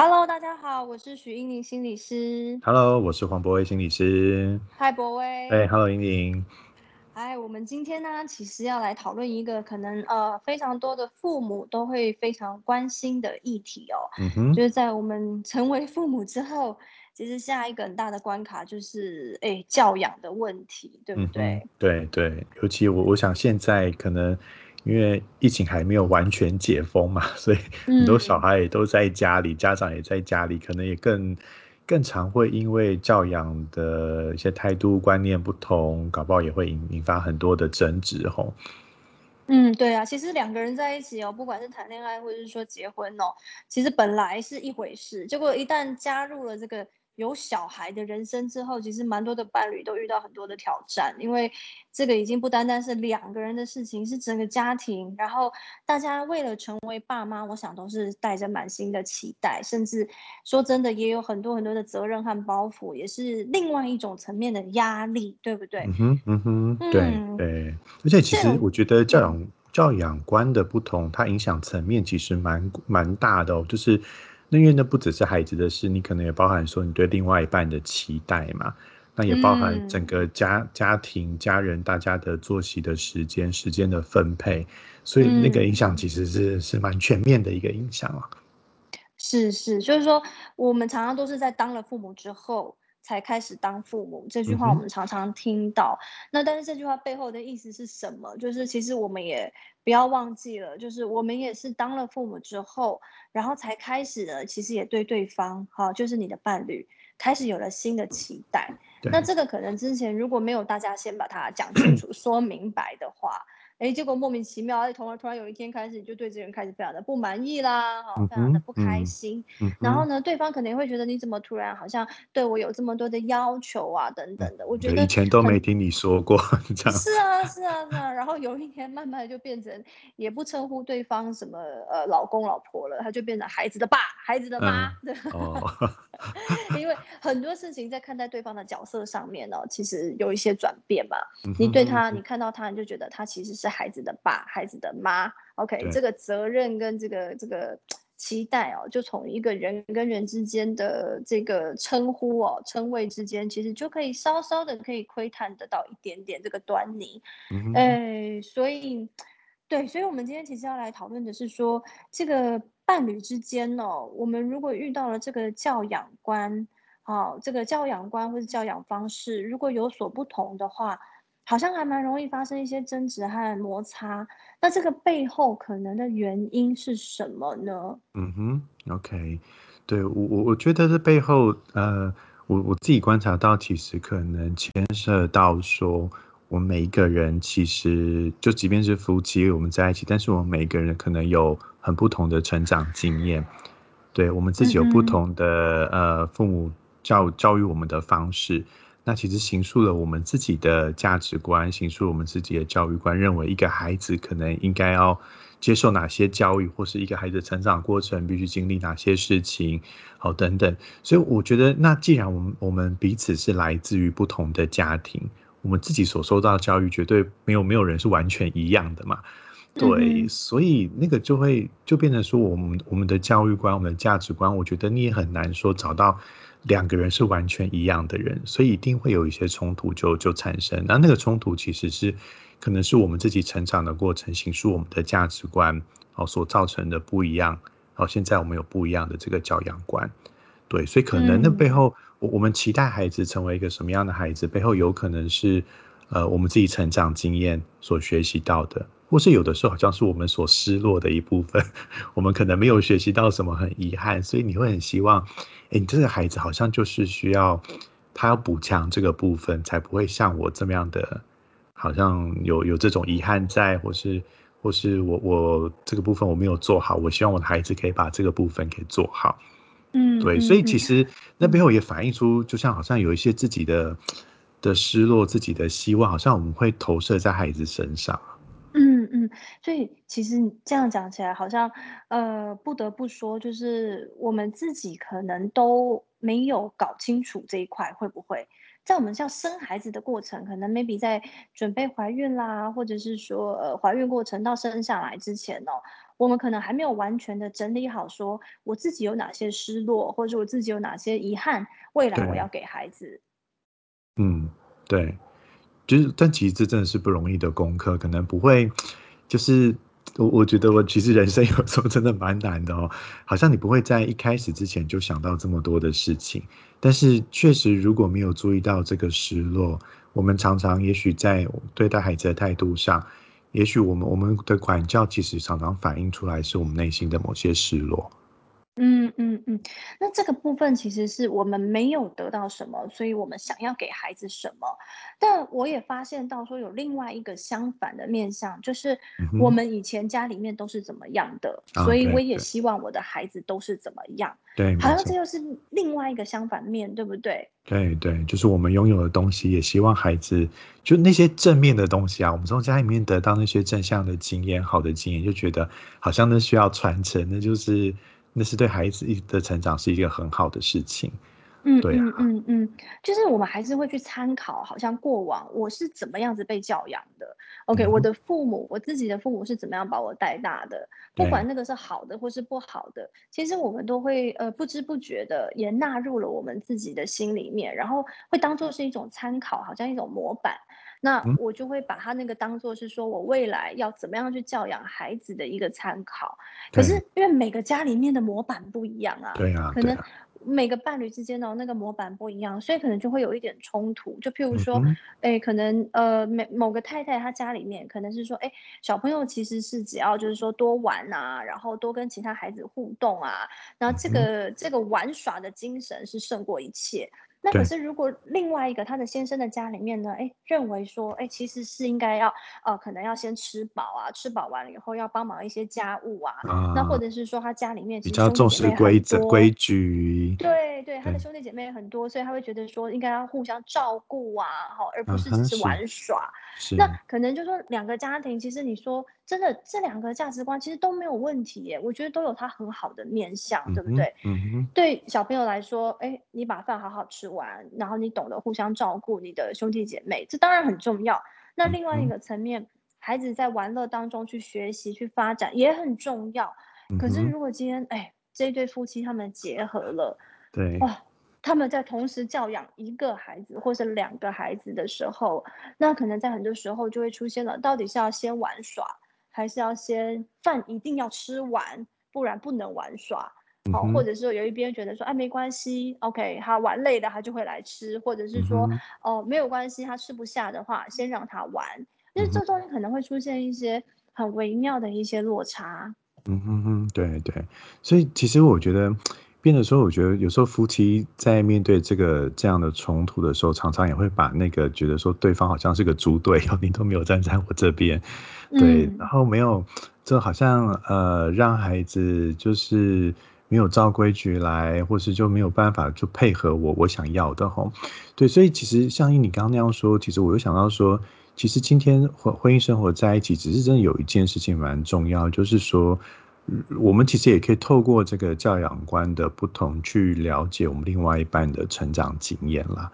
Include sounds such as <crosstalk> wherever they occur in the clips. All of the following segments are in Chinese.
Hello，大家好，我是许英玲心理师。Hello，我是黄博威心理师。嗨，博威。哎、h e l l o 英玲。哎，我们今天呢，其实要来讨论一个可能呃非常多的父母都会非常关心的议题哦，嗯哼，就是在我们成为父母之后，其实下一个很大的关卡就是哎教养的问题，对不嗯对？哼，对对，尤其我我想现在可能因为疫情还没有完全解封嘛，所以很多小嗯孩也都在家里，家长也在家里，可能也更更常会因为教养的一些态度观念不同，搞不好也会引引发很多的争执吼。嗯，对啊，其实两个人在一起哦，不管是谈恋爱或者是说结婚哦，其实本来是一回事，结果一旦加入了这个有小孩的人生之后，其实蛮多的伴侣都遇到很多的挑战，因为这个已经不单单是两个人的事情，是整个家庭，然后大家为了成为爸妈，我想都是带着满心的期待，甚至说真的也有很多很多的责任和包袱，也是另外一种层面的压力，对不对？嗯哼，嗯哼，对嗯，对，而且其实我觉得教嗯养教养观的不同，它影响层面其实蛮蛮大的哦。就是那因为那不只是孩子的事，你可能也包含说你对另外一半的期待嘛，那也包含整嗯。个家家庭家人大家的作息的时间时间的分配，所以那个影嗯，响其实是是蛮全面的一个影响啊。是是，就是说我们常常都是在当了父母之后才开始当父母，这句话我们常常听到。那但是这句话背后的意思是什么？就是其实我们也不要忘记了，就是我们也是当了父母之后，然后才开始了，其实也对对方，哈，就是你的伴侣，开始有了新的期待。那，这个可能之前如果没有大家先把它讲清楚、<clears throat> 说明白的话，哎，结果莫名其妙，哎，突然突然有一天开始，你就对这个人开始非常的不满意啦，非常的不开嗯心。然后呢，对方可能会觉得你怎么突然好像对我有这么多的要求啊，等嗯，等的。我觉得，以前都没听你说过这样。是啊，是啊，是啊。然后有一天慢慢的就变成也不称呼对方什么呃老公老婆了，他就变成孩子的爸、孩子的妈。嗯，哦，<laughs> <laughs> 因为很多事情在看待对方的角色上面呢、其实有一些转变嘛。嗯你对他，你看到他，你就觉得他其实是孩子的爸、孩子的妈。OK，这个责任跟这个这个期待哦，就从一个人跟人之间的这个称呼哦、称谓之间，其实就可以稍稍的可以窥探得到一点点这个端倪。嗯，哎，所以对，所以我们今天其实要来讨论的是说，这个伴侣之间哦，我们如果遇到了这个教养观，哦，这个教养观或者教养方式，如果有所不同的话，好像还蛮容易发生一些争执和摩擦。那这个背后可能的原因是什么呢？嗯哼，OK，对，我我我觉得这背后，呃，我我自己观察到，其实可能牵涉到说，我们每一个人其实就即便是夫妻，我们在一起，但是我们每一个人可能有很不同的成长经验，对，我们自己有不同的呃父母教教育我们的方式，那其实形塑了我们自己的价值观，形塑了我们自己的教育观，认为一个孩子可能应该要接受哪些教育，或是一个孩子成长过程必须经历哪些事情，好等等。所以我觉得，那既然我们我们彼此是来自于不同的家庭，我们自己所受到的教育绝对没有没有人是完全一样的嘛。对，所以那个就会就变成说，我们我们的教育观、我们的价值观，我觉得你也很难说找到两个人是完全一样的人，所以一定会有一些冲突就就产生。那那个冲突其实是可能是我们自己成长的过程，形塑我们的价值观，哦所造成的不一样。哦，现在我们有不一样的这个教养观，对，所以可能那背嗯后，我我们期待孩子成为一个什么样的孩子，背后有可能是，呃，我们自己成长经验所学习到的，或是有的时候好像是我们所失落的一部分，我们可能没有学习到什么，很遗憾，所以你会很希望，哎，你这个孩子好像就是需要他要补强这个部分，才不会像我这么样的，好像有有这种遗憾在，或是或是我我这个部分我没有做好，我希望我的孩子可以把这个部分给做好。嗯对，所以其实那背嗯。后也反映出，就像好像有一些自己的的失落、自己的希望，好像我们会投射在孩子身上。嗯嗯，所以其实你这样讲起来，好像呃，不得不说，就是我们自己可能都没有搞清楚这一块，会不会在我们像生孩子的过程，可能 maybe 在准备怀孕啦，或者是说呃怀孕过程到生下来之前哦，我们可能还没有完全的整理好，说我自己有哪些失落，或者我自己有哪些遗憾，未来我，要给孩子。嗯，对。就是，但其实这真的是不容易的功课，可能不会，就是我我觉得我其实人生 <laughs> 有时候真的蛮难的哦，好像你不会在一开始之前就想到这么多的事情，但是确实如果没有注意到这个失落，我们常常也许在对待孩子的态度上，也许我们我们的管教其实常常反映出来是我们内心的某些失落。嗯嗯嗯，那这个部分其实是我们没有得到什么，所以我们想要给孩子什么。但我也发现到说有另外一个相反的面向，就是我们以前家里面都是怎么样的，啊，所以我也希望我的孩子都是怎么样。对。好像这又是另外一个相反面，对不对？对对，就是我们拥有的东西，也希望孩子就那些正面的东西啊，我们从家里面得到那些正向的经验、好的经验，就觉得好像那需要传承，那就是那是对孩子的成长是一个很好的事情。嗯对啊，嗯嗯嗯，就是我们还是会去参考，好像过往我是怎么样子被教养的。OK，嗯，我的父母，我自己的父母是怎么样把我带大的，不管，那个是好的或是不好的，其实我们都会呃不知不觉的也纳入了我们自己的心里面，然后会当做是一种参考，好像一种模板。那嗯，我就会把他那个当做是说我未来要怎么样去教养孩子的一个参考。可是对因为每个家里面的模板不一样啊，对啊，可能啊，每个伴侣之间的那个模板不一样，所以可能就会有一点冲突。就譬如说，哎，可能呃，每某个太太她家里面可能是说，哎，小朋友其实是只要就是说多玩啊，然后多跟其他孩子互动啊，然后这个这个玩耍的精神是胜过一切。那可，是如果另外一个他的先生的家里面呢，哎，认为说，哎，其实是应该要，呃，可能要先吃饱啊，吃饱完了以后要帮忙一些家务啊，那或啊，者是说他家里面比较重视规则、规，矩，对对，他的，兄弟姐妹很多，所以他会觉得说应该要互相照顾啊，好，而不是只是是。玩耍。那是，可能就说两个家庭，其实你说真的，这两个价值观其实都没有问题耶，我觉得都有它很好的面向，嗯，对不对？对小朋友来说，哎，你把饭好好吃完，然后你懂得互相照顾你的兄弟姐妹，这当然很重要。那另外一个层面，孩子在玩乐当中去学习、去发展也很重要。可是如果今天，哎，这对夫妻他们结合了，对，哇，他们在同时教养一个孩子或是两个孩子的时候，那可能在很多时候就会出现了，到底是要先玩耍，还是要先饭一定要吃完，不然不能玩耍。好，或者是有一边觉得说，哎，没关系，OK，他玩累了他就会来吃，或者是说，哦，没有关系，他吃不下的话，先让他玩。就是嗯哼。这中间可能会出现一些很微妙的一些落差。嗯哼哼，对对，所以其实我觉得，变的时候，我觉得有时候夫妻在面对这个这样的冲突的时候，常常也会把那个觉得说对方好像是个猪队友，<laughs> 你都没有站在我这边，对，然嗯，后没有，就好像呃让孩子就是没有照规矩来，或是就没有办法就配合我我想要的吼，对，所以其实像你刚刚那样说，其实我又想到说。其实今天婚婚姻生活在一起，只是真的有一件事情蛮重要，就是说，嗯我们其实也可以透过这个教养观的不同，去了解我们另外一半的成长经验啦。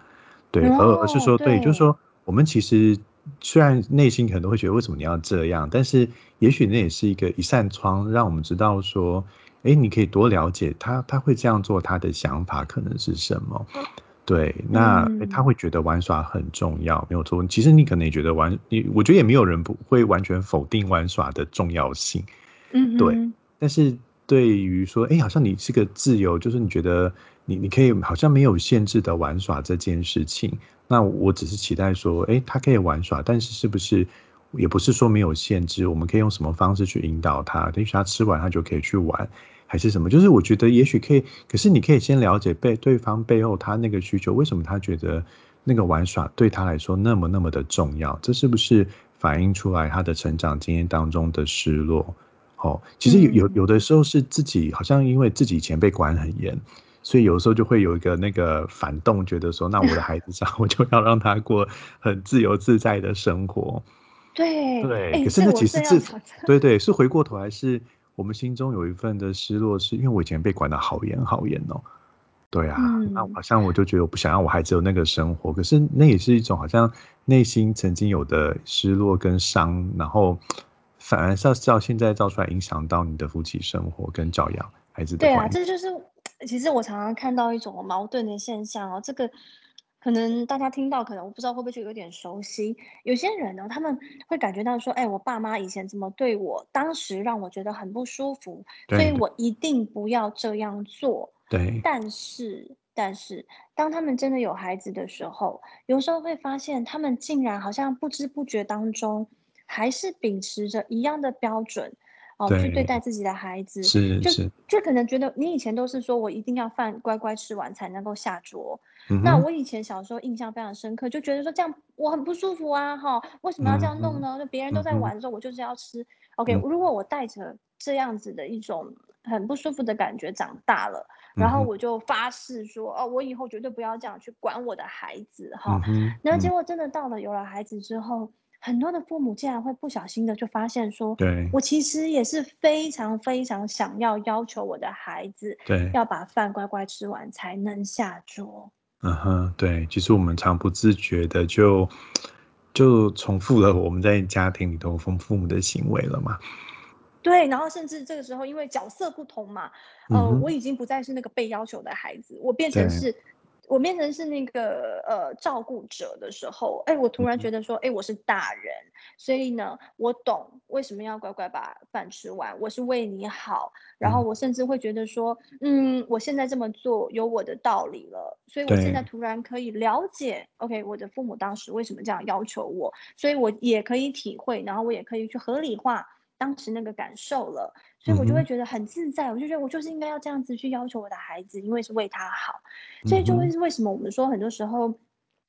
对，而而是哦，说，对，就是，说，我们其实虽然内心可能会觉得为什么你要这样，但是也许那也是一个一扇窗，让我们知道说，哎，你可以多了解他，他会这样做，他的想法可能是什么。对，那诶他嗯，会觉得玩耍很重要，没有错。其实你可能也觉得玩，你我觉得也没有人不会完全否定玩耍的重要性。对，嗯哼，但是对于说，哎，好像你是个自由，就是你觉得你你可以好像没有限制的玩耍这件事情，那我只是期待说，哎，他可以玩耍，但是是不是也不是说没有限制，我们可以用什么方式去引导他？也许他吃完他就可以去玩，还是什么？就是我觉得也许可以，可是你可以先了解背对方背后他那个需求，为什么他觉得那个玩耍对他来说那么那么的重要？这是不是反映出来他的成长经验当中的失落？哦，其实有有嗯，有的时候是自己好像因为自己以前被管很严，所以有时候就会有一个那个反动，觉得说，那我的孩子上 <laughs> 我就要让他过很自由自在的生活。对，对，可哎，是那其实这正要讲这对对，是回过头来是我们心中有一份的失落，是因为我以前被管的好严好严哦。对啊，那嗯，好像我就觉得我不想让我孩子有那个生活，可是那也是一种好像内心曾经有的失落跟伤，然后反而是要照现在照出来影响到你的夫妻生活跟教养孩子的对啊，这就是其实我常常看到一种矛盾的现象哦，这个可能大家听到，可能我不知道会不会就有点熟悉。有些人呢，他们会感觉到说，哎，我爸妈以前怎么对我，当时让我觉得很不舒服，所以我一定不要这样做。对但是，但是当他们真的有孩子的时候，有时候会发现，他们竟然好像不知不觉当中，还是秉持着一样的标准，哦，去对待，自己的孩子。就是是，就可能觉得你以前都是说我一定要饭乖乖吃完才能够下桌，嗯，那我以前小时候印象非常深刻，就觉得说这样我很不舒服啊，哈，为什么要这样弄呢？就别人都在玩的时候，我就是要吃。OK，嗯如果我带着这样子的一种很不舒服的感觉长大了，然后我就发誓说，哦，我以后绝对不要这样去管我的孩子，哈。然后结果真的到了有了孩子之后，很多的父母竟然会不小心的就发现说，对我其实也是非常非常想要要求我的孩子对。要把饭乖乖吃完才能下桌。嗯哼，对，其实我们常不自觉的就就重复了我们在家庭里头父父母的行为了嘛。对，然后甚至这个时候因为角色不同嘛，嗯哼，已经不再是那个被要求的孩子，我变成对，是我变成是那个呃照顾者的时候，哎，我突然觉得说，哎，我是大人，所以呢，我懂为什么要乖乖把饭吃完，我是为你好，然后嗯，我甚至会觉得说，嗯，我现在这么做有我的道理了，所以我现在，突然可以了解，OK，我的父母当时为什么这样要求我，所以我也可以体会，然后我也可以去合理化当时那个感受了，所以我就会觉得很自在，我就觉得我就是应该要这样子去要求我的孩子，因为是为他好。所以就会是为什么我们说很多时候，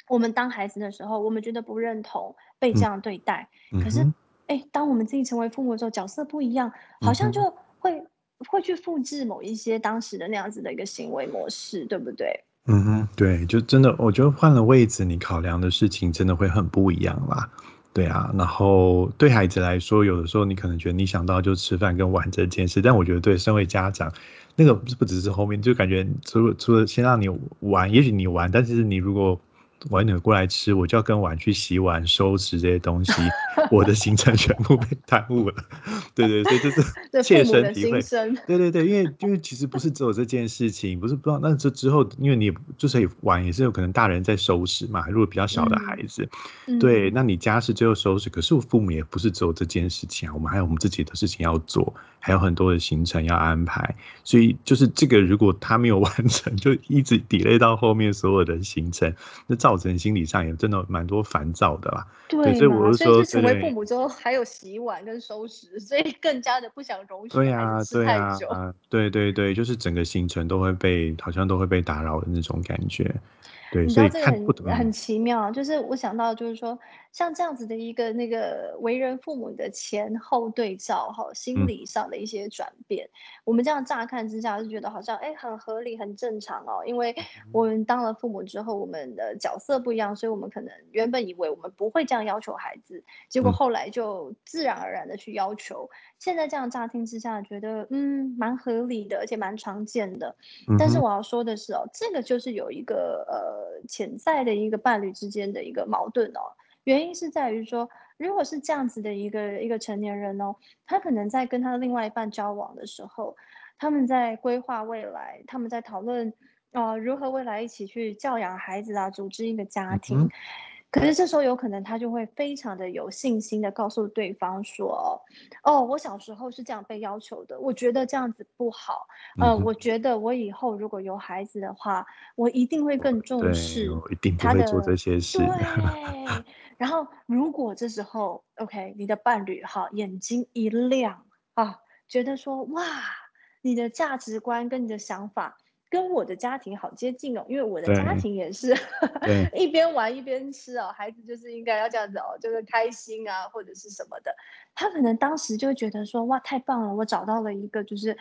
我们当孩子的时候，我们觉得不认同被这嗯样对待，可是，嗯哼，哎，当我们自己成为父母的时候，角色不一样，好像就。会会去复制某一些当时的那样子的一个行为模式，对不对？嗯哼，对，就真的，我觉得换了位置，你考量的事情真的会很不一样啦。对啊，然后对孩子来说，有的时候你可能觉得你想到就吃饭跟玩这件事，但我觉得对身为家长，那个不不只是后面，就感觉除了除了先让你玩，也许你玩，但是你如果晚点过来吃，我就要跟碗去洗碗、收拾这些东西，<laughs> 我的行程全部被耽误了。<laughs> 对对，所以这是 <laughs> 切身体会。对对对，因为因为其实不是只有这件事情，不是不知道，那这之后，因为你就是也玩，也是有可能大人在收拾嘛，如果比较小的孩嗯子，对，嗯，那你家事最后收拾，可是我父母也不是只有这件事情啊，我们还有我们自己的事情要做，还有很多的行程要安排，所以就是这个，如果他没有完成，就一直 delay 到后面所有的行程，那造成心理上也真的蛮多烦躁的啦。对，所以，我是说，成为父母之后，还有洗碗跟收拾，所以更加的不想容许对呀，对呀。对对对，就是整个行程都会被，好像都会被打扰的那种感觉。对，所以这个很看不同，很嗯奇妙，就是我想到就是说，像这样子的一个那个为人父母的前后对照哈，心嗯。理上的一些转变，我们这样乍看之下就觉得好像哎很合理很正常哦，因为我。们当了父母之后，我们的角色不一样，所以我们可能原本以为我们不会这样要求孩子，结果嗯。后来就自然而然的去要求，现在这样乍听之下觉得嗯蛮合理的，而且蛮常见的。但是我要说的是哦，这个就是有一个呃潜在的一个伴侣之间的一个矛盾哦。原因是在于说，如果是这样子的一个一个成年人哦，他可能在跟他的另外一半交往的时候，他们在规划未来，他们在讨论呃如何未来一起去教养孩子啊，组织一个家庭。可是这时候有可能他就会非常的有信心的告诉对方说，哦，我小时候是这样被要求的，我觉得这样子不好，呃，嗯。我觉得我以后如果有孩子的话，我一定会更重对，视我一定不会做这些事。对。<laughs> 然后如果这时候，OK，你的伴侣哈眼睛一亮啊，觉得说哇，你的价值观跟你的想法跟我的家庭好接近哦，因为我的家庭也是，<laughs> 一边玩一边吃哦，孩子就是应该要这样子哦，就是开心啊或者是什么的。他可能当时就觉得说哇，太棒了，我找到了一个就是，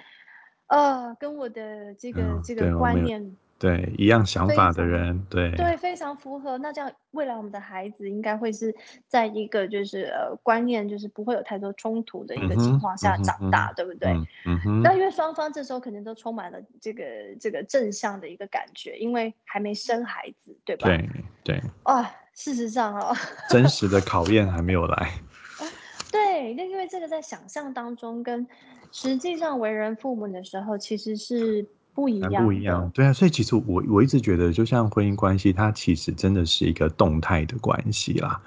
呃，跟我的这个嗯，这个观念对一样想法的人，对，对，非常符合。那这样未来我们的孩子应该会是在一个就是呃观念就是不会有太多冲突的一个情况下长大，对不对？嗯嗯哼，那因为双方这时候肯定都充满了这个这个正向的一个感觉，因为还没生孩子，对吧？对对，啊，事实上哦，真实的考验还没有来。<laughs> 对，那因为这个在想象当中跟实际上为人父母的时候，其实是不一样不一样，对啊，所以其实我我一直觉得，就像婚姻关系，它其实真的是一个动态的关系啦。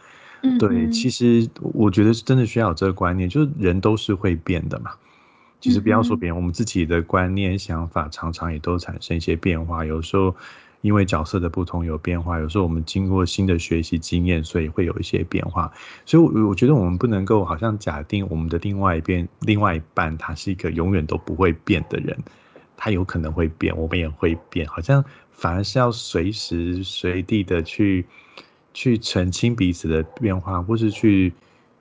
对，其实我觉得是真的需要有这个观念，就是人都是会变的嘛。其实不要说别人，我们自己的观念、想法常常也都产生一些变化。有时候因为角色的不同有变化，有时候我们经过新的学习经验，所以会有一些变化。所以我，我觉得我们不能够好像假定我们的另外一边、另外一半他是一个永远都不会变的人，他有可能会变，我们也会变，好像反而是要随时随地的去去澄清彼此的变化，或是去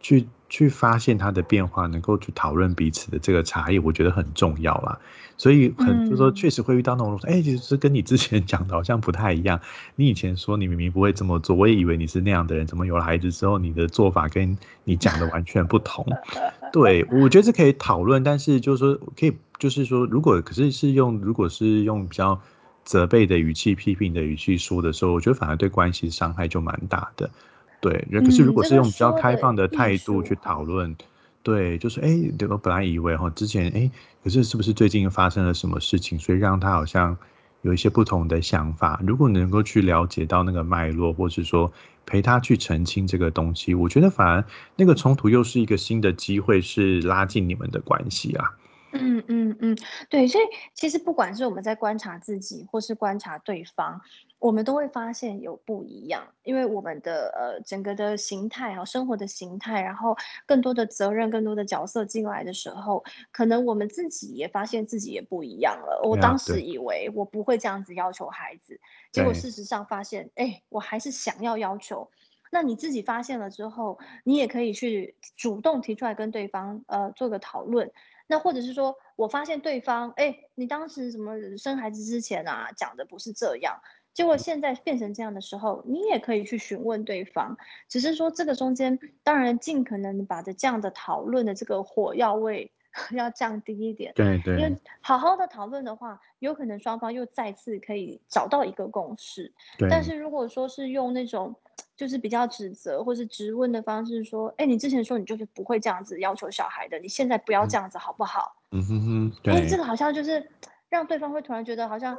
去去发现它的变化，能够去讨论彼此的这个差异，我觉得很重要啦。所以很就是说，确嗯，实会遇到那种，哎，其实跟你之前讲的好像不太一样。你以前说你明明不会这么做，我也以为你是那样的人，怎么有了孩子之后，你的做法跟你讲的完全不同？<laughs> 对，我觉得这可以讨论，但是就是说，可以就是说，如果可是是用如果是用比较责备的语气、批评的语气说的时候，我觉得反而对关系伤害就蛮大的。对，那可是如嗯，果是用比较开放的艺态度去讨论，对，就是哎，对我本来以为哈，之前哎，可是是不是最近发生了什么事情，所以让他好像有一些不同的想法？如果能够去了解到那个脉络，或是说陪他去澄清这个东西，我觉得反而那个冲突又是一个新的机会，是拉近你们的关系啊。嗯嗯嗯，对，所以其实不管是我们在观察自己，或是观察对方，我们都会发现有不一样，因为我们的呃整个的形态啊，生活的形态，然后更多的责任、更多的角色进来的时候，可能我们自己也发现自己也不一样了。我当时以为我不会这样子要求孩子，结果事实上发现，哎，我还是想要要求。那你自己发现了之后，你也可以去主动提出来跟对方呃做个讨论。那或者是说我发现对方，哎，你当时什么生孩子之前啊讲的不是这样，结果现在变成这样的时候，你也可以去询问对方。只是说这个中间，当然尽可能把这这样的讨论的这个火药味 <laughs> 要降低一点，对对因为好好的讨论的话，有可能双方又再次可以找到一个共识。但，是如果说是用那种就是比较指责或是质问的方式说，哎，你之前说你就是不会这样子要求小孩的，你现在不要这嗯样子好不好？嗯哼哼，哎，这个好像就是让对方会突然觉得好像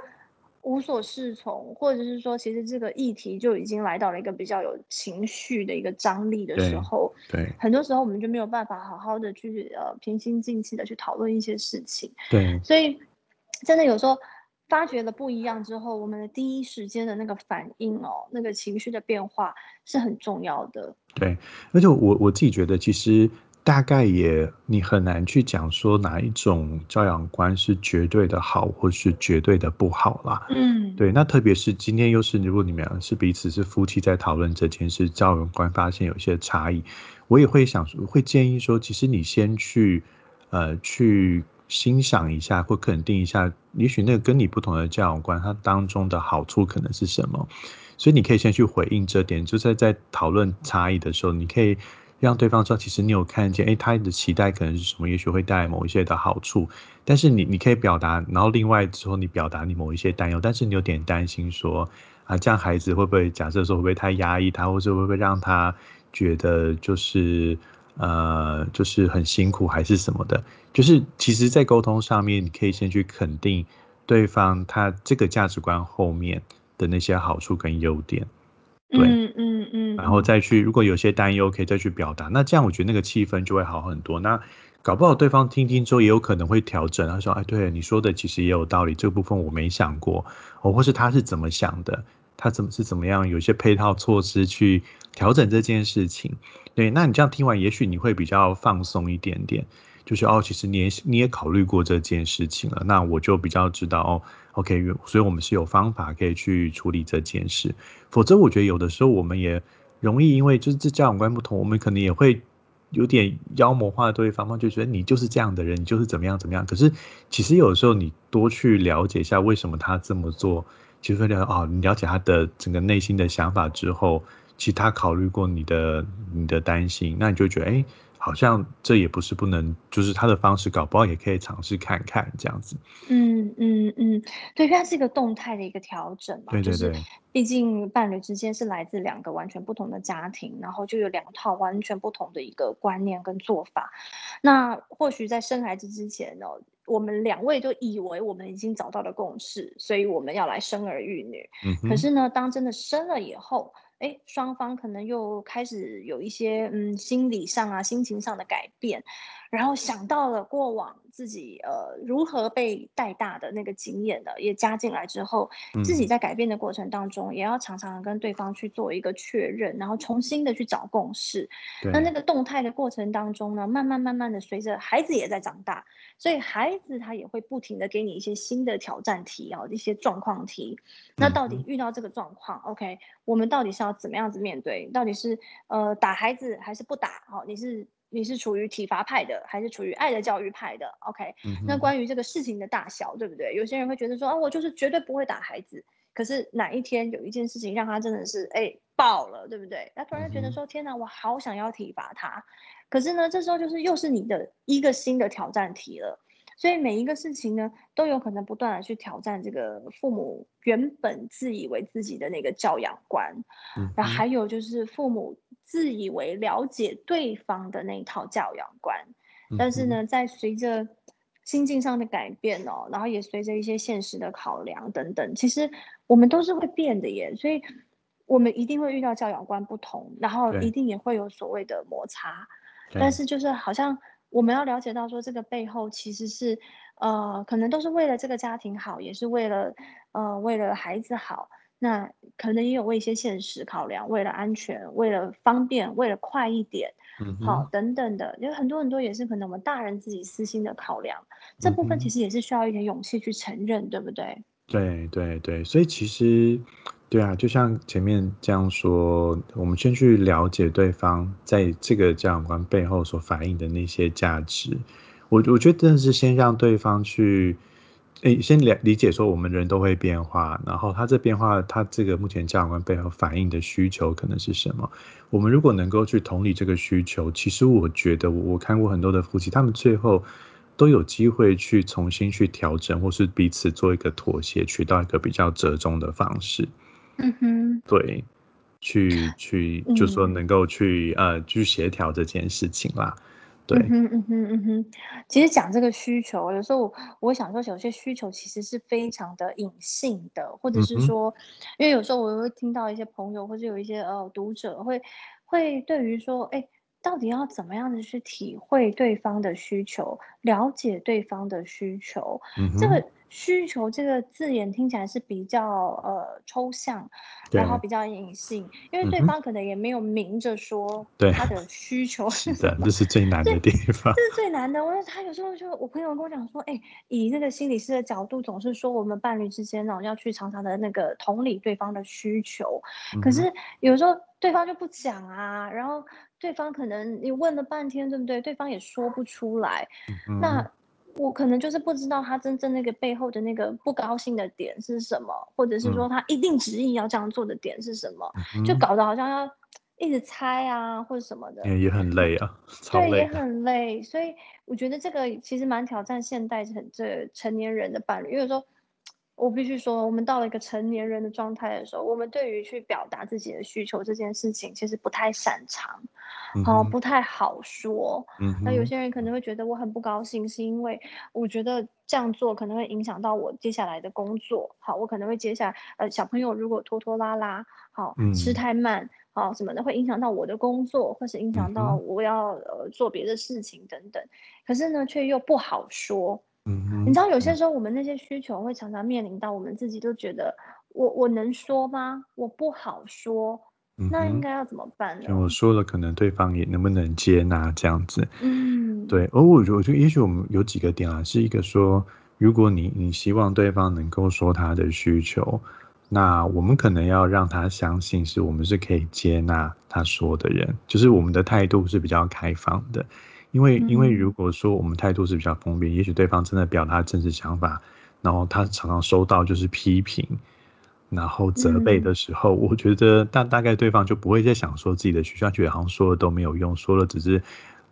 无所适从，或者是说，其实这个议题就已经来到了一个比较有情绪的一个张力的时对候，对很多时候我们就没有办法好好的去呃平心静气的去讨论一些事情，对。所以真的有时候发觉了不一样之后，我们的第一时间的那个反应哦，那个情绪的变化是很重要的。对，而且我我自己觉得，其实大概也你很难去讲说哪一种教养观是绝对的好，或是绝对的不好啦。嗯对，那特别是今天又是如果你们俩是彼此是夫妻在讨论这件事，教养观发现有一些差异，我也会想说，会建议说，其实你先去呃去欣赏一下或肯定一下，也许那个跟你不同的教养观，它当中的好处可能是什么。所以你可以先去回应这点，就是在讨论差异的时候，你可以让对方知道，其实你有看见，哎，他的期待可能是什么，也许会带来某一些的好处。但是你你可以表达，然后另外之后你表达你某一些担忧，但是你有点担心说，啊，这样孩子会不会假设说会不会太压抑他，或者会不会让他觉得就是呃就是很辛苦还是什么的？就是其实，在沟通上面，你可以先去肯定对方他这个价值观后面。的那些好处跟优点，对，嗯嗯嗯然后嗯再去，如果有些担忧，可以再去表达。那这样我觉得那个气氛就会好很多。那搞不好对方听听之后，也有可能会调整。他说：“哎，对你说的其实也有道理，这个部分我没想过，哦，或是他是怎么想的，他怎么是怎么样，有一些配套措施去调整这件事情。”对，那你这样听完，也许你会比较放松一点点。就是哦，其实你也你也考虑过这件事情了，那我就比较知道哦，OK，所以我们是有方法可以去处理这件事。否则，我觉得有的时候我们也容易因为就是这教养观不同，我们可能也会有点妖魔化对方，就觉得你就是这样的人，你就是怎么样怎么样。可是其实有的时候你多去了解一下为什么他这么做，其实会了哦，你了解他的整个内心的想法之后。其实他考虑过你的你的担心，那你就觉得，哎，好像这也不是不能，就是他的方式，搞不好也可以尝试看看这样子。嗯嗯嗯，对，因为它是一个动态的一个调整嘛，就是对对对，毕竟伴侣之间是来自两个完全不同的家庭，然后就有两套完全不同的一个观念跟做法。那或许在生孩子之前呢，我们两位就以为我们已经找到了共识，所以我们要来生儿育女。嗯哼，可是呢，当真的生了以后，哎，双方可能又开始有一些嗯心理上啊、心情上的改变，然后想到了过往自己呃如何被带大的那个经验的，也加进来之后，自己嗯，在改变的过程当中，也要常常跟对方去做一个确认，然后重新的去找共识。那那，个动态的过程当中呢，慢慢慢慢的随着孩子也在长大，所以孩子他也会不停的给你一些新的挑战题啊，一些状况题。那到底遇到这个状况，OK，我们到底是要怎么样子面对？到底是呃打孩子还是不打？哦，你是你是处于体罚派的，还是处于爱的教育派的？OK，嗯，那关于这个事情的大小，对不对？有些人会觉得说，啊，我就是绝对不会打孩子。可是哪一天有一件事情让他真的是哎爆了，对不对？他突然觉得说，天哪，我好想要体罚他。可是呢，这时候就是又是你的一个新的挑战题了。所以每一个事情呢，都有可能不断的去挑战这个父母原本自以为自己的那个教养观，然后还有就是父母自以为了解对方的那一套教养观，但是呢，在随着心境上的改变哦，然后也随着一些现实的考量等等，其实我们都是会变的耶，所以我们一定会遇到教养观不同，然后一定也会有所谓的摩擦，但，是就是好像我们要了解到说，这个背后其实是，呃，可能都是为了这个家庭好，也是为了，呃，为了孩子好。那可能也有为一些现实考量，为了安全，为了方便，为了快一点，好，等等的，有很多很多也是可能我们大人自己私心的考量，这部分其。实也是需要一点勇气去承认，对不对？对对对，所以其实，对啊，就像前面这样说，我们先去了解对方在这个教养观背后所反映的那些价值。我我觉得真的是先让对方去，诶，先了理解说我们人都会变化，然后他这变化，他这个目前价值观背后反映的需求可能是什么？我们如果能够去同理这个需求，其实我觉得我我看过很多的夫妻，他们最后都有机会去重新去调整，或是彼此做一个妥协，取到一个比较折中的方式。嗯哼，对，去去就说嗯。能够去呃去协调这件事情啦。对，嗯哼，嗯哼，嗯哼。其实讲这个需求，有时候我我想说，有些需求其实是非常的隐性的，或者嗯哼，是说，因为有时候我会听到一些朋友，或者有一些呃读者会会对于说，哎，到底要怎么样的去体会对方的需求，了解对方的需求？嗯哼，这个需求这个字眼听起来是比较呃抽象，然后对，比较隐性，因为嗯哼，对方可能也没有明着说对，他的 <laughs> 需求是的，是什么。这是最难的地方。这是最难的。我说他有时候就我朋友跟我讲说，哎，以那个心理师的角度，总是说我们伴侣之间呢，要去常常的那个同理对方的需求，嗯哼，可是有时候对方就不讲啊，然后对方可能你问了半天，对不对？对方也说不出来，嗯，那我可能就是不知道他真正那个背后的那个不高兴的点是什么，或者是说嗯他一定执意要这样做的点是什么，嗯，就搞得好像要一直猜啊，或者什么的。也也很累啊，<laughs> 超对，也。很累，所以我觉得这个其实蛮挑战现代成这成年人的伴侣。因为有时候我必须说，我们到了一个成年人的状态的时候，我们对于去表达自己的需求这件事情，其实不太擅长，好，嗯哼，不太好说。嗯，那有些人可能会觉得我很不高兴，是因为我觉得这样做可能会影响到我接下来的工作。好，我可能会接下来呃小朋友如果拖拖拉拉，好吃嗯太慢，好什么的，会影响到我的工作，或是影响到我要呃做别的事情等等。可是呢，却又不好说。嗯，你知道有些嗯时候我们那些需求会常常面临到我们自己都觉得我我能说吗？我不好说，那应。该要怎么办呢？就我说了，可能对方也能不能接纳这样子。嗯对，而我觉得，我觉得也许我们有几个点啊，是一个说，如果你你希望对方能够说他的需求，那我们可能要让他相信，是我们是可以接纳他说的人，就是我们的态度是比较开放的。因为因为如嗯果说我们态度是比较封闭，也许对方真的表达真实想法，然后他常常收到就是批评，然后责备嗯的时候，我觉得大大概对方就不会再想说自己的需求，觉得好像说了都没有用，说了只是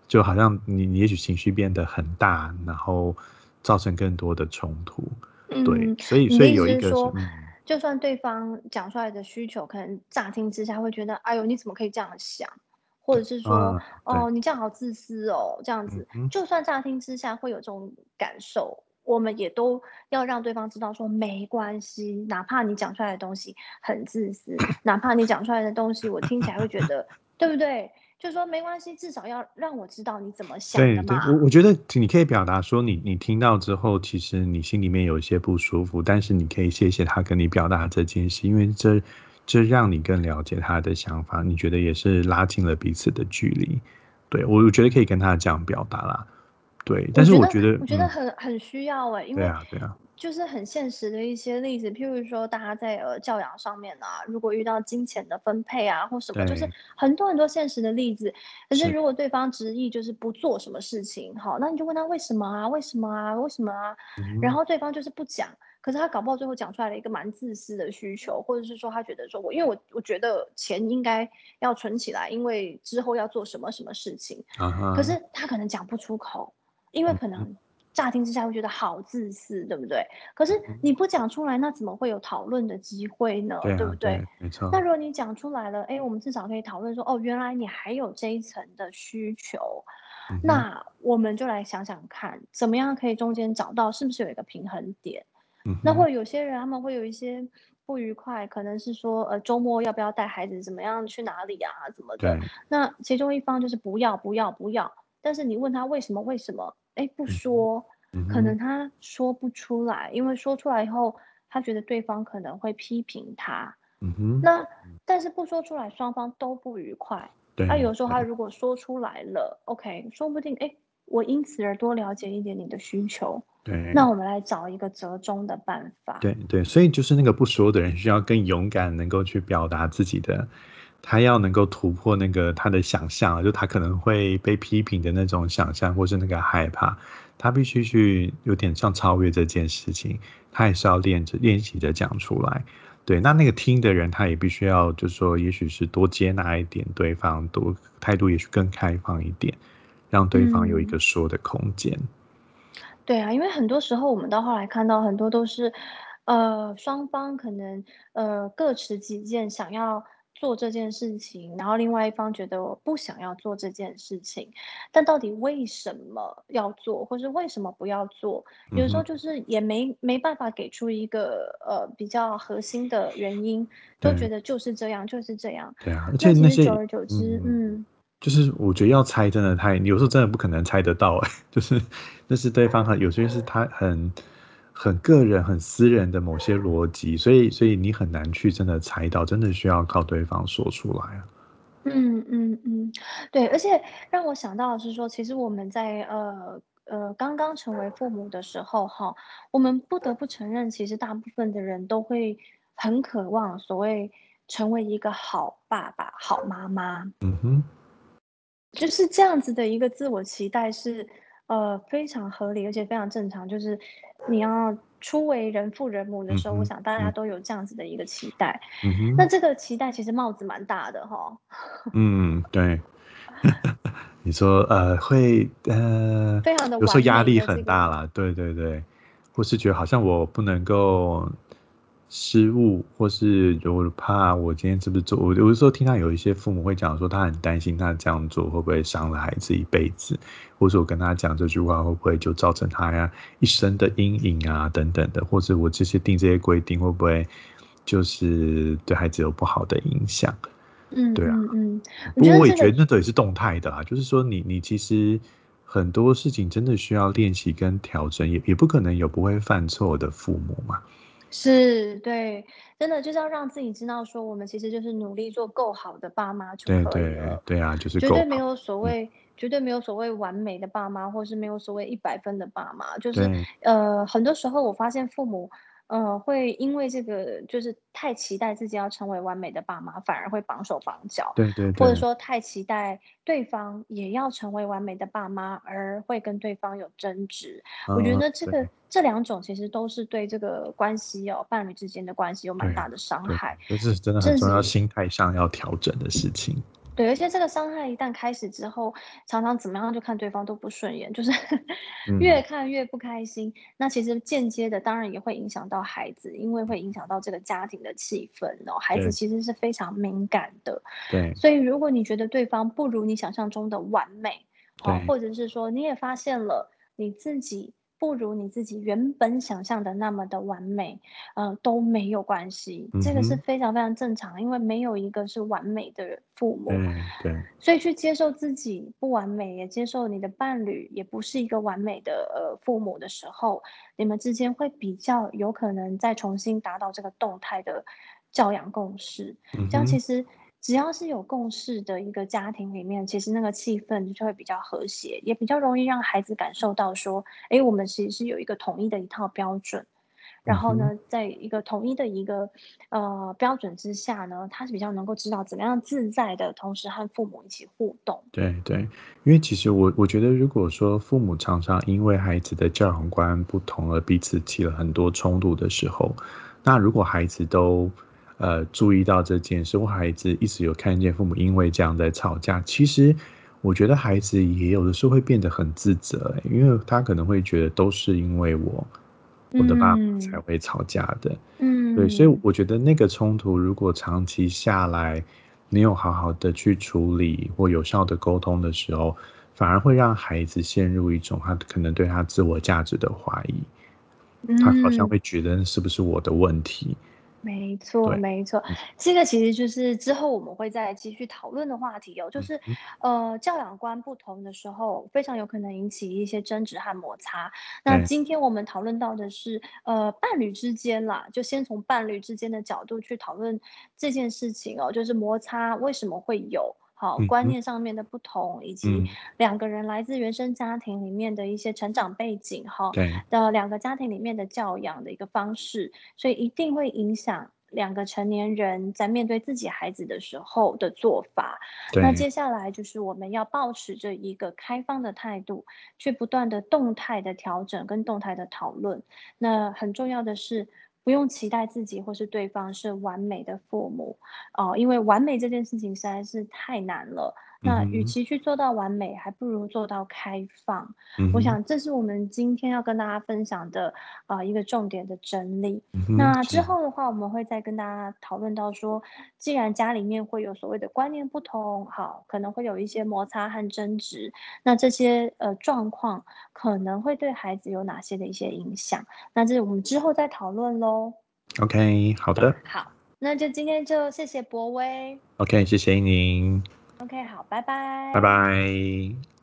就好像你你也许情绪变得很大，然后造成更多的冲突。对，嗯，所以所以有一个是，思是说，嗯，就算对方讲出来的需求，可能乍听之下会觉得，哎呦，你怎么可以这样想？或者是说，啊，对，哦，你这样好自私哦，这样子，就算乍听之下会有这种感受，我们也都要让对方知道说，没关系，哪怕你讲出来的东西很自私，哪怕你讲出来的东西我听起来会觉得，<laughs> 对不对？就说没关系，至少要让我知道你怎么想的嘛。对对，我我觉得你可以表达说你你听到之后，其实你心里面有一些不舒服，但是你可以谢谢他跟你表达这件事，因为这这让你更了解他的想法，你觉得也是拉近了彼此的距离。对我我觉得可以跟他这样表达啦。对，但是我觉得我觉得，很很需要哎，因为对啊对啊，就是很现实的一些例子，譬如说大家在呃教养上面啊，如果遇到金钱的分配啊或什么，就是，很多很多现实的例子。可是是，如果对方执意就是不做什么事情，好，那你就问他为什么啊？为什么啊？为什么啊？然嗯后对方就是不讲，可是他搞不好最后讲出来了一个蛮自私的需求，或者是说他觉得说我因为我我觉得钱应该要存起来，因为之后要做什么什么事情，可是他可能讲不出口。因为可能乍听之下会觉得好自私，对不对？可是嗯，你不讲出来，那怎么会有讨论的机会呢？对对不对？没错，那如果你讲出来了，哎，我们至少可以讨论说，哦，原来你还有这一层的需求，那我们就来想想看，怎么样可以中间找到是不是有一个平衡点？嗯，那或者有些人他们会有一些不愉快，可能是说，呃，周末要不要带孩子怎么样去哪里啊，怎么的？对，那其中一方就是不要不要不要，但是你问他为什么为什么，哎，不说，可能他说不出来，因为说出来以后，他觉得对方可能会批评他。嗯哼，那但是不说出来，双方都不愉快。啊，对有时候他如果说出来了，OK，说不定哎，我因此而多了解一点你的需求，那。我们来找一个折中的办法。对对，所以就是那个不说的人需要更勇敢，能够去表达自己的，他要能够突破那个他的想象，就他可能会被批评的那种想象，或是那个害怕，他必须去有点像超越这件事情，他也是要练着练习着讲出来。对，那那个听的人，他也必须要，就是说，也许是多接纳一点对方，多态度也许更开放一点，让对方有一嗯。个说的空间。对啊，因为很多时候我们到后来看到很多都是，呃，双方可能呃各持己见，想要做这件事情，然后另外一方觉得我不想要做这件事情，但到底为什么要做，或是为什么不要做，嗯，有时候就是也没没办法给出一个呃比较核心的原因，都觉对得就是这样，就是这样。对啊，而。且那其那些，实久而久之，嗯。嗯就是我觉得要猜真的太，有时候真的不可能猜得到哎，<laughs> 就是那是对方很有些是他很很个人、很私人的某些逻辑，所以所以你很难去真的猜到，真的需要靠对方说出来啊。嗯嗯嗯，对，而且让我想到的是说，其实我们在呃呃刚刚成为父母的时候，哈，我们不得不承认，其实大部分的人都会很渴望所谓成为一个好爸爸、好妈妈。嗯哼，就是这样子的一个自我期待是，呃，非常合理，而且非常正常。就是你要初为人父人母的时候，我想大家嗯都有这样子的一个期待。嗯哼，那这个期待其实帽子蛮大的哈。嗯，对。<laughs> 你说呃会呃非常的有时候压力很大啦，对对对，或是觉得好像我不能够失误，或是我怕我今天是不是做，我有的时候听到有一些父母会讲说他很担心他这样做会不会伤了孩子一辈子，或者我跟他讲这句话会不会就造成他呀一生的阴影啊等等的，或者我这些定这些规定会不会就是对孩子有不好的影响？嗯对啊。嗯不过我也觉得这个觉得那都也是动态的啊，就是说你你其实很多事情真的需要练习跟调整，也也不可能有不会犯错的父母嘛。是，对，真的就是要让自己知道说，我们其实就是努力做够好的爸妈就对可以了，对对啊，就是绝够。对没有所嗯，谓绝对没有所谓完美的爸妈，或是没有所谓一百分的爸妈。就是，对呃，很多时候我发现父母，呃，会因为这个就是太期待自己要成为完美的爸妈，反而会绑手绑脚，对对或者对，说太期待对方也要成为完美的爸妈，而会跟对方有争执。我觉得这个这两种其实都是对这个关系哦，伴侣之间的关系有蛮对大的伤对，害，这是真的很重要，心态上要调整的事情。对，而且这个伤害一旦开始之后，常常怎么样就看对方都不顺眼，就是越嗯。<laughs> 看越不开心。那其实间接的当然也会影响到孩子，因为会影响到这个家庭的气氛哦，孩子对。其实是非常敏感的。对。所以如果你觉得对方不如你想象中的完美。或者是说你也发现了你自己不如你自己原本想象的那么的完美，呃，都没有关系，这个是。非常非常正常，因为没有一个是完美的父母。对对。所以去接受自己不完美，也接受你的伴侣也不是一个完美的，呃，父母的时候，你们之间会比较有可能再重新达到这个动态的教养共识。这样其。实只要是有共识的一个家庭里面，其实那个气氛就会比较和谐，也比较容易让孩子感受到说，诶，我们其实是有一个统一的一套标准。然。后呢，在一个统一的一个，呃，标准之下呢，他是比较能够知道怎么样自在的同时和父母一起互动。对对，因为其实我我觉得如果说父母常常因为孩子的教养观不同而彼此起了很多冲突的时候，那如果孩子都，呃，注意到这件事，或孩子一直有看见父母因为这样在吵架，其实我觉得孩子也有的时候会变得很自责欸，因为他可能会觉得都是因为我，我的爸爸才嗯。会吵架的。嗯对，所以嗯。我觉得那个冲突如果长期下来，没有好好的去处理或有效的沟通的时候，反而会让孩子陷入一种他可能对他自我价值的怀疑。他好像嗯。会觉得是不是我的问题。没错对，没错，嗯。这个其实就是之后我们会再继续讨论的话题哦，就是。呃，教养观不同的时候，非常有可能引起一些争执和摩擦。那对。今天我们讨论到的是，呃，伴侣之间啦，就先从伴侣之间的角度去讨论这件事情哦，就是摩擦为什么会有，好，观。念上面的不同，以及嗯。两个人来自原生家庭里面的一些成长背景哈，对。的两个家庭里面的教养的一个方式，所以一定会影响两个成年人在面对自己孩子的时候的做法。那对。接下来就是我们要保持着一个开放的态度，去不断的动态的调整跟动态的讨论。那很重要的是，不用期待自己或是对方是完美的父母，呃，因为完美这件事情实在是太难了，那与。其去做到完美，还不如做到开放。嗯哼。我想这是我们今天要跟大家分享的，呃，一个重点的整理。嗯哼，那之是。后的话，我们会再跟大家讨论到说，既然家里面会有所谓的观念不同，好，可能会有一些摩擦和争执，那这些，呃，状况可能会对孩子有哪些的一些影响，那这我们之后再讨论喽。OK，好的。好，那就今天就谢谢博威。OK，谢谢您。OK，好，拜拜拜。拜。